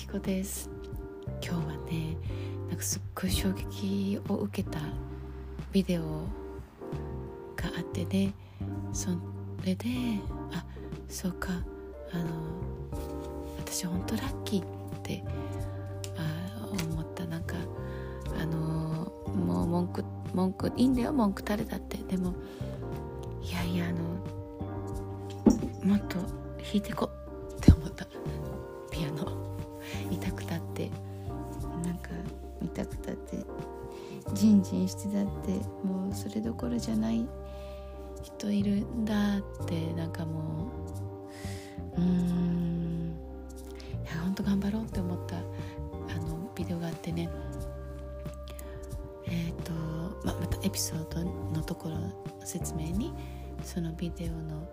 きこです。今日はねなんかすっごい衝撃を受けたビデオがあってねそれであそうかあの私本当ラッキーってあ思った。なんかあのもう文句文句いいんだよ文句垂れたって。でもいやいやあのもっと弾いてこ。ジンジンしてたってもうそれどころじゃない人いる。んだってなんかもううーんいやほんと頑張ろうって思ったあのビデオがあってねえっ、ー、と、ままたエピソードのところ説明にそのビデオの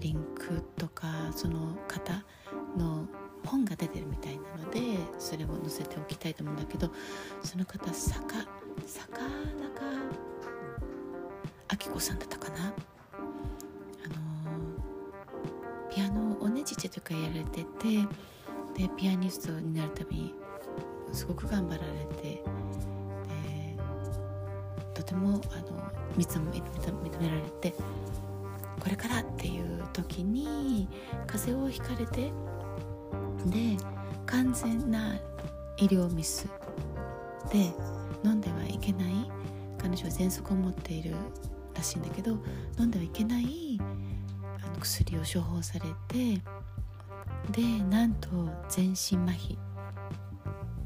リンクとかその方の本が出てるみたいなのでそれを載せておきたいと思うんだけどその方坂坂中明子さんだったかな。あのピアノをおねじちとかやられててでピアニストになるためにすごく頑張られてでとてもあの認められてこれからっていう時に風邪をひかれてで完全な医療ミスで飲んではけない彼女は喘息を持っているらしいんだけど飲んではいけないあの薬を処方されてでなんと全身麻痺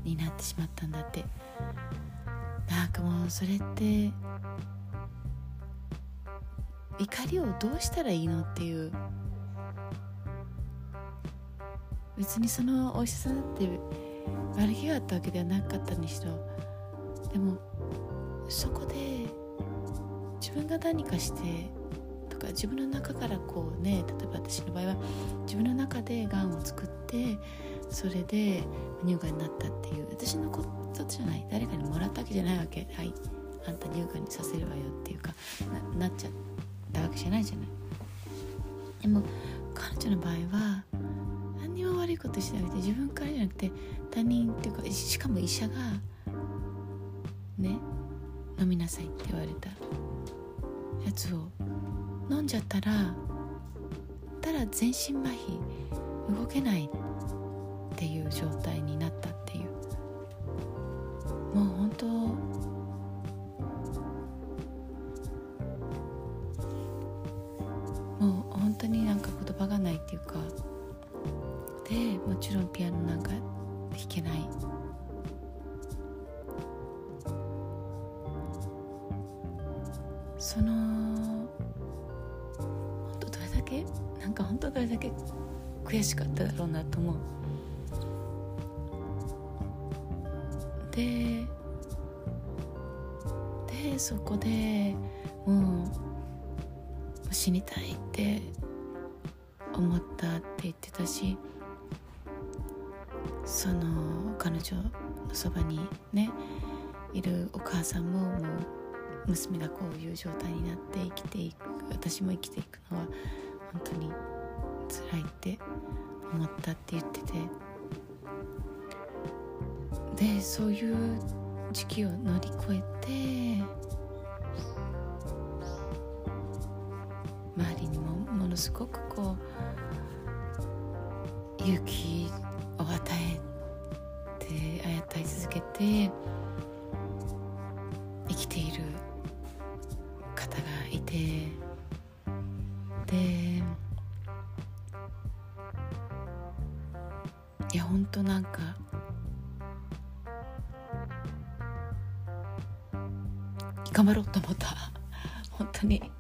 になってしまったんだって。なんかもうそれって怒りをどうしたらいいのっていう。別にそのお医者さんだって悪気があったわけではなかったにしろ。でもそこで自分が何かしてとか自分の中からこうね例えば私の場合は自分の中でがんを作ってそれで乳がんになったっていう私のことじゃない誰かにもらったわけじゃないわけ。はいあんた乳がんにさせるわよっていうかなっちゃったわけじゃないじゃない。でも彼女の場合は何にも悪いことしてなくて自分からじゃなくて他人っていうかしかも医者がね飲みなさいって言われたやつを飲んじゃったらたら全身麻痺動けないっていう状態になったっていう。もう本当もう本当になんか言葉がないっていうか。でもちろんピアノなんか弾けない。その本当どれだけなんか本当どれだけ悔しかっただろうなと思う。ででそこでもう死にたいって思ったって言ってたしその彼女のそばにねいるお母さんももう娘がこういう状態になって生きていく私も生きていくのは本当に辛いって思ったって言ってて。でそういう時期を乗り越えて周りにもものすごくこう勇気を与えて与え続けていやほんとなんか。頑張ろうと思った。本当に。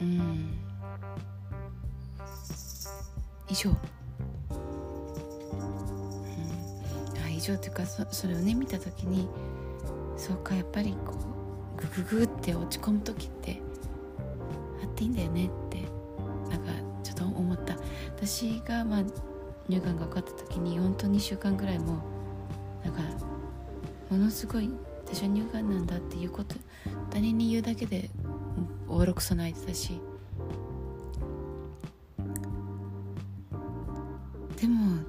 うん。以上、うん、あ以上っていうかそそれをね見た時にそうかやっぱりこうグググって落ち込む時ってあっていいんだよねってなんかちょっと思った。私がまあ乳がんが分かった時に本当2週間ぐらいもなんかものすごい私は乳がんなんだっていうこと。他人に言うだけでおろくそ泣いてたし。でも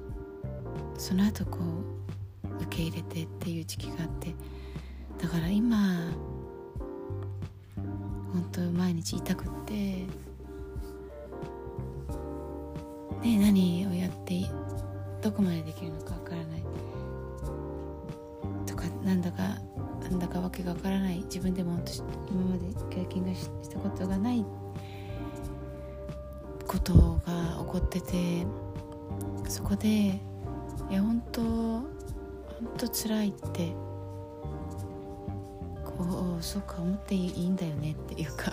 その後こう受け入れてっていう時期があって。だから今本当毎日痛くって。ね何をやってどこまでできるのかわからない。とかなんだかなんだかわけがわからない。自分でも本当今まで経験がしたことがないことが起こっててそこでいや本当本当辛いってこうそうか思っていいんだよねっていうか。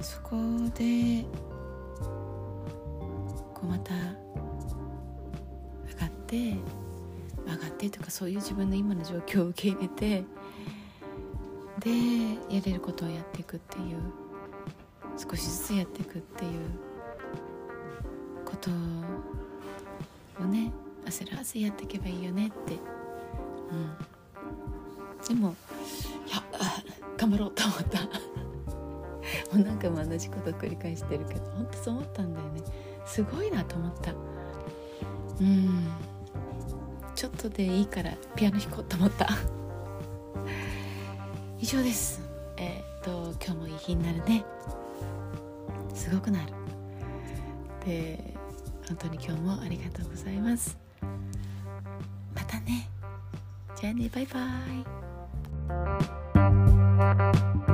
そこでこうまた上がって上がってとかそういう自分の今の状況を受け入れてでやれることをやっていくっていう少しずつやっていくっていうことをね焦らずやっていけばいいよねって。うん。でもいや頑張ろうと思った。う何回も同じこと繰り返してるけど本当そう思ったんだよね。すごいなと思った。うん。ちょっとでいいからピアノ弾こうと思った。以上です。えー、っと今日もいい日になるね。すごくなる。で本当に今日もありがとうございます。またね。じゃあね。バイバイ。